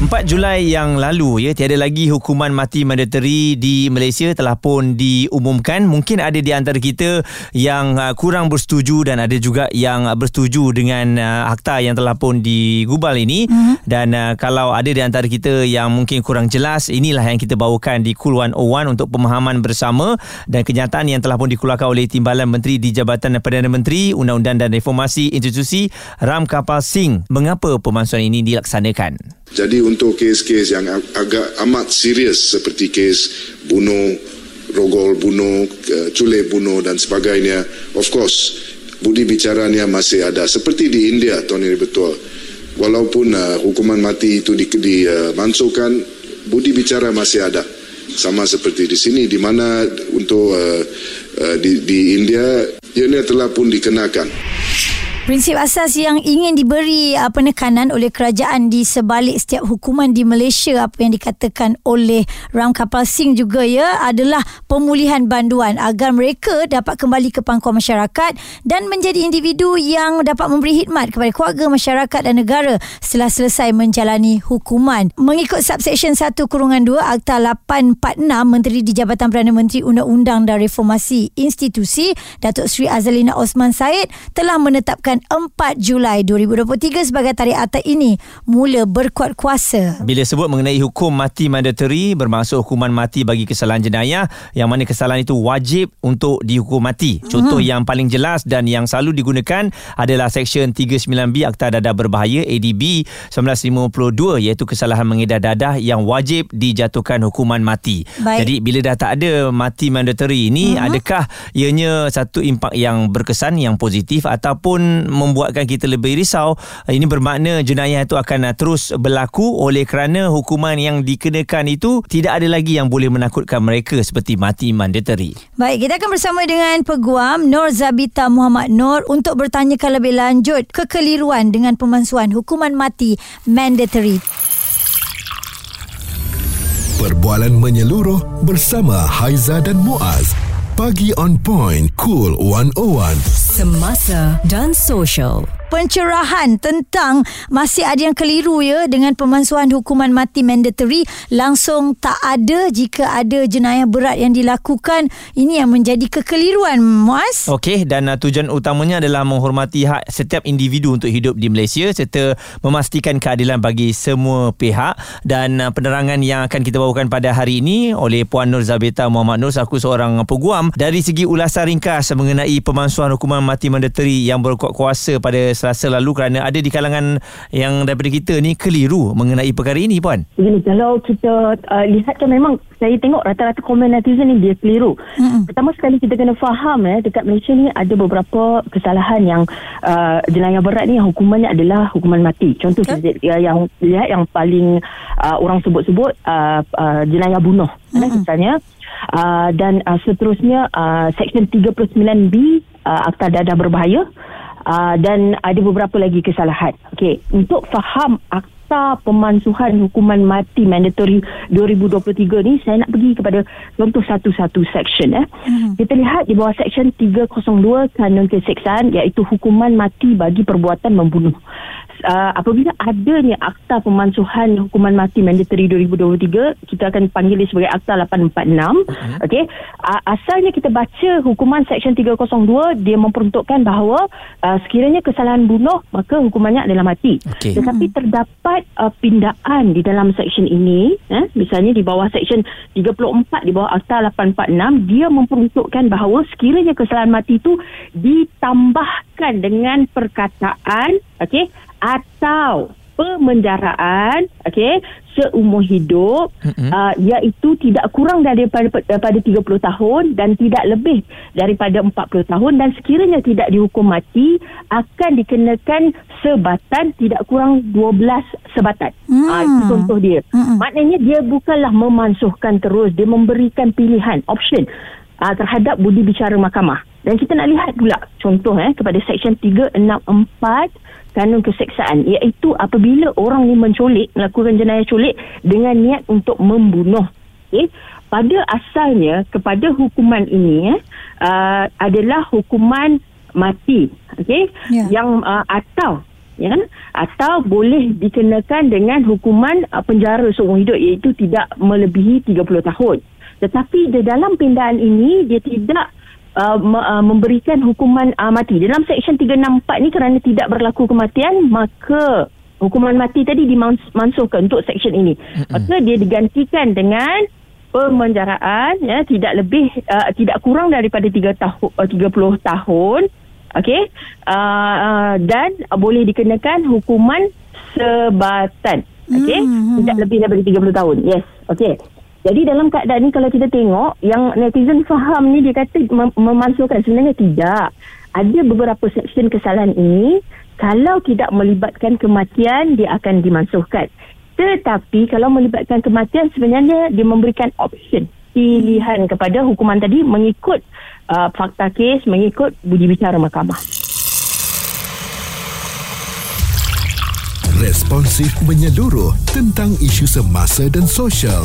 4 Julai yang lalu ya tiada lagi hukuman mati mandatory di Malaysia telah pun diumumkan. Mungkin ada di antara kita yang uh, kurang bersetuju dan ada juga yang bersetuju dengan uh, akta yang telah pun digubal ini. Mm-hmm. dan uh, kalau ada di antara kita yang mungkin kurang jelas inilah yang kita bawakan di Cool 101 untuk pemahaman bersama dan kenyataan yang telah pun dikeluarkan oleh Timbalan Menteri di Jabatan Perdana Menteri Undang-Undang dan Reformasi Institusi Ram Kapal Sing mengapa pemansuhan ini dilaksanakan? Jadi untuk kes-kes yang agak amat serius seperti kes bunuh, rogol bunuh, culik bunuh dan sebagainya, of course, budi bicaranya masih ada. Seperti di India, Ini betul. Walaupun uh, hukuman mati itu dimansuhkan, uh, budi bicara masih ada. Sama seperti di sini, di mana untuk uh, uh, di, di India, ia telah pun dikenakan. Prinsip asas yang ingin diberi uh, penekanan oleh kerajaan di sebalik setiap hukuman di Malaysia apa yang dikatakan oleh Ram Kapal Singh juga ya adalah pemulihan banduan agar mereka dapat kembali ke pangkuan masyarakat dan menjadi individu yang dapat memberi khidmat kepada keluarga masyarakat dan negara setelah selesai menjalani hukuman. Mengikut subsection 1 kurungan 2 Akta 846 Menteri di Jabatan Perdana Menteri Undang-Undang dan Reformasi Institusi Datuk Seri Azalina Osman Said telah menetapkan 4 Julai 2023 sebagai tarikh atas ini mula berkuat kuasa. Bila sebut mengenai hukum mati mandatory bermaksud hukuman mati bagi kesalahan jenayah yang mana kesalahan itu wajib untuk dihukum mati. Contoh hmm. yang paling jelas dan yang selalu digunakan adalah Seksyen 39B Akta Dadah Berbahaya ADB 1952 iaitu kesalahan mengedar dadah yang wajib dijatuhkan hukuman mati. Baik. Jadi bila dah tak ada mati mandatory ini hmm. adakah ianya satu impak yang berkesan yang positif ataupun membuatkan kita lebih risau ini bermakna jenayah itu akan terus berlaku oleh kerana hukuman yang dikenakan itu tidak ada lagi yang boleh menakutkan mereka seperti mati mandatory. Baik, kita akan bersama dengan Peguam Nur Zabita Muhammad Nur untuk bertanyakan lebih lanjut kekeliruan dengan pemansuhan hukuman mati mandatory. Perbualan menyeluruh bersama Haiza dan Muaz. Pagi on point, cool 101. Semasa dan social pencerahan tentang masih ada yang keliru ya dengan pemansuhan hukuman mati mandatory langsung tak ada jika ada jenayah berat yang dilakukan. Ini yang menjadi kekeliruan Muaz. Okey dan uh, tujuan utamanya adalah menghormati hak setiap individu untuk hidup di Malaysia serta memastikan keadilan bagi semua pihak. Dan uh, penerangan yang akan kita bawakan pada hari ini oleh Puan Nur Zabita Muhammad Nur aku seorang peguam dari segi ulasan ringkas mengenai pemansuhan hukuman mati mandatory yang berkuat kuasa pada selasa lalu kerana ada di kalangan yang daripada kita ni keliru mengenai perkara ini puan. Begini kalau kita uh, lihat kan memang saya tengok rata-rata komen netizen ni dia keliru. Hmm. Pertama sekali kita kena faham eh dekat Malaysia ni ada beberapa kesalahan yang uh, jenayah berat ni yang hukumannya adalah hukuman mati. Contoh okay. Ya, yang lihat yang paling uh, orang sebut-sebut uh, uh, jenayah bunuh. Hmm. misalnya uh, dan uh, seterusnya uh, seksyen 39B uh, akta dadah berbahaya uh, dan ada beberapa lagi kesalahan. Okey, untuk faham akta pemansuhan hukuman mati mandatory 2023 ni saya nak pergi kepada contoh satu-satu section eh. Mm-hmm. Kita lihat di bawah section 302 kanun keseksaan iaitu hukuman mati bagi perbuatan membunuh uh, apabila adanya akta pemansuhan hukuman mati mandatory 2023 kita akan panggil dia sebagai akta 846 uh-huh. okey uh, asalnya kita baca hukuman section 302 dia memperuntukkan bahawa uh, sekiranya kesalahan bunuh maka hukumannya adalah mati okay. tetapi terdapat uh, pindaan di dalam section ini eh, misalnya di bawah section 34 di bawah akta 846 dia memperuntukkan bahawa sekiranya kesalahan mati itu ditambahkan dengan perkataan okey atau pemenjaraan okey seumur hidup mm-hmm. uh, iaitu tidak kurang daripada daripada 30 tahun dan tidak lebih daripada 40 tahun dan sekiranya tidak dihukum mati akan dikenakan sebatan tidak kurang 12 sebatan mm. uh, itu contoh dia mm-hmm. maknanya dia bukanlah memansuhkan terus dia memberikan pilihan option uh, terhadap budi bicara mahkamah dan kita nak lihat pula contoh eh kepada seksyen 364 kanun keseksaan iaitu apabila orang ni menculik melakukan jenayah culik dengan niat untuk membunuh. Okay? pada asalnya kepada hukuman ini eh, uh, adalah hukuman mati. Okey? Ya. yang uh, atau ya atau boleh dikenakan dengan hukuman uh, penjara seumur hidup iaitu tidak melebihi 30 tahun. Tetapi di dalam pindaan ini dia tidak uh, uh, memberikan hukuman uh, mati. Dalam seksyen 364 ni kerana tidak berlaku kematian maka hukuman mati tadi dimansuhkan untuk seksyen ini. Maka dia digantikan dengan pemenjaraan ya tidak lebih uh, tidak kurang daripada 3 tahun uh, 30 tahun. Okey? Uh, uh, dan boleh dikenakan hukuman sebatan. Okey? Hmm, tidak lebih daripada 30 tahun. Yes. Okey jadi dalam keadaan ni kalau kita tengok yang netizen faham ni dia kata mem- memansuhkan sebenarnya tidak ada beberapa seksyen kesalahan ini kalau tidak melibatkan kematian dia akan dimansuhkan tetapi kalau melibatkan kematian sebenarnya dia memberikan option pilihan kepada hukuman tadi mengikut uh, fakta kes, mengikut budi bicara mahkamah. Responsif menyeluruh tentang isu semasa dan sosial.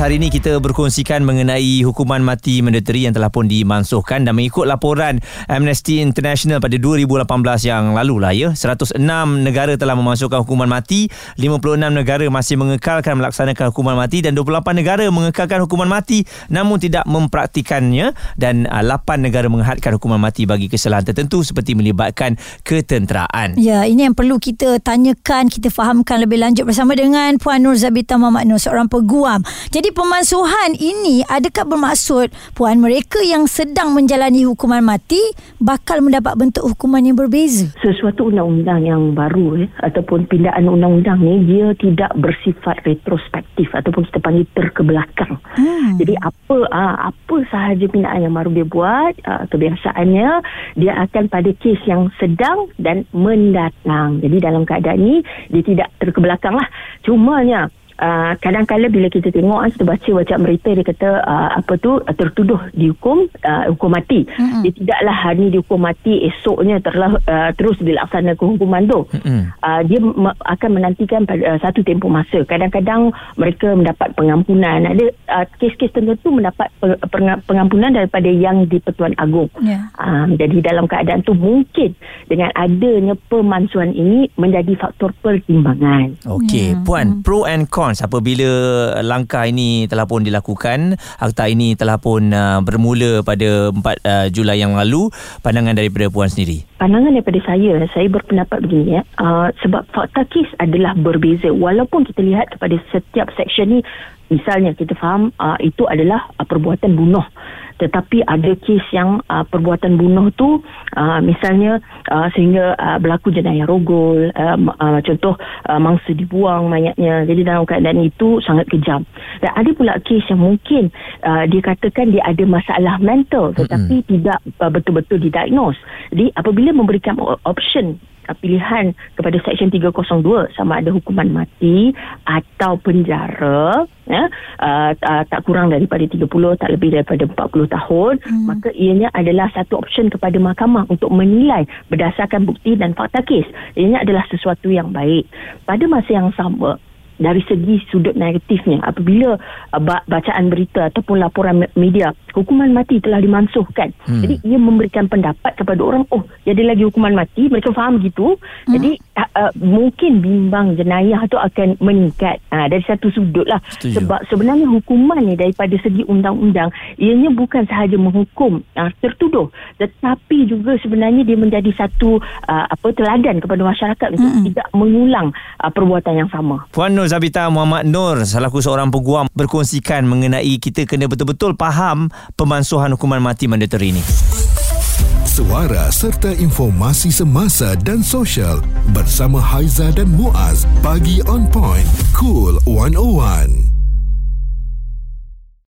Hari ini kita berkongsikan mengenai hukuman mati mandatory yang telah pun dimansuhkan dan mengikut laporan Amnesty International pada 2018 yang lalu lah ya 106 negara telah memasukkan hukuman mati 56 negara masih mengekalkan melaksanakan hukuman mati dan 28 negara mengekalkan hukuman mati namun tidak mempraktikannya dan uh, 8 negara menghadkan hukuman mati bagi kesalahan tertentu seperti melibatkan ketenteraan Ya, ini yang perlu kita tanyakan, kita fahamkan lebih lanjut bersama dengan Puan Nur Zabita Muhammad Nur, seorang peguam. Jadi pemansuhan ini adakah bermaksud Puan mereka yang sedang menjalani hukuman mati bakal mendapat bentuk hukuman yang berbeza? Sesuatu undang-undang yang baru eh, ataupun pindaan undang-undang ni dia tidak bersifat retrospektif ataupun kita panggil terkebelakang. Hmm. Jadi apa uh, apa sahaja pindaan yang baru dia buat uh, kebiasaannya dia akan pada kes yang sedang dan mendatang. Jadi dalam keadaan ni dia tidak terkebelakang lah. Cumanya Uh, kadang-kadang bila kita tengok ah, kita baca baca berita dia kata uh, apa tu uh, tertuduh dihukum uh, hukum mati mm-hmm. dia tidaklah hari ni dihukum mati esoknya terlah, uh, terus dilaksanakan hukuman tu Mm-mm. uh, dia me- akan menantikan pada uh, satu tempoh masa kadang-kadang mereka mendapat pengampunan ada uh, kes-kes tertentu mendapat pe- penga- pengampunan daripada yang di Pertuan Agong Ya. Um, jadi dalam keadaan tu mungkin dengan adanya pemansuhan ini menjadi faktor pertimbangan. Okey, puan, pro and cons apabila langkah ini telah pun dilakukan, akta ini telah pun uh, bermula pada 4 uh, Julai yang lalu, pandangan daripada puan sendiri. Pandangan daripada saya, saya berpendapat begini ya. Uh, sebab fakta kes adalah berbeza. Walaupun kita lihat kepada setiap seksyen ni, misalnya kita faham uh, itu adalah uh, perbuatan bunuh. Tetapi ada kes yang uh, perbuatan bunuh tu uh, misalnya uh, sehingga uh, berlaku jenayah rogol, uh, uh, contoh uh, mangsa dibuang mayatnya. Jadi dalam keadaan itu sangat kejam. Dan ada pula kes yang mungkin uh, dia katakan dia ada masalah mental tetapi mm-hmm. tidak uh, betul-betul didiagnose. Jadi apabila memberikan option uh, pilihan kepada Seksyen 302 sama ada hukuman mati atau penjara ya uh, uh, tak kurang daripada 30 tak lebih daripada 40 tahun hmm. maka ianya adalah satu option kepada mahkamah untuk menilai berdasarkan bukti dan fakta kes ianya adalah sesuatu yang baik pada masa yang sama dari segi sudut negatifnya apabila uh, ba- bacaan berita ataupun laporan me- media hukuman mati telah dimansuhkan hmm. jadi ia memberikan pendapat kepada orang oh jadi lagi hukuman mati mereka faham gitu hmm. jadi uh, mungkin bimbang jenayah tu akan meningkat uh, dari satu sudut lah Setuju. sebab sebenarnya hukuman ni daripada segi undang-undang ianya bukan sahaja menghukum uh, tertuduh tetapi juga sebenarnya dia menjadi satu uh, apa teladan kepada masyarakat untuk Mm-mm. tidak mengulang uh, perbuatan yang sama Puan Nur Zabita Muhammad Nur selaku seorang peguam berkongsikan mengenai kita kena betul-betul faham pemansuhan hukuman mati mandatory ini. Suara serta informasi semasa dan sosial bersama Haiza dan Muaz. Pagi on point. Cool 101.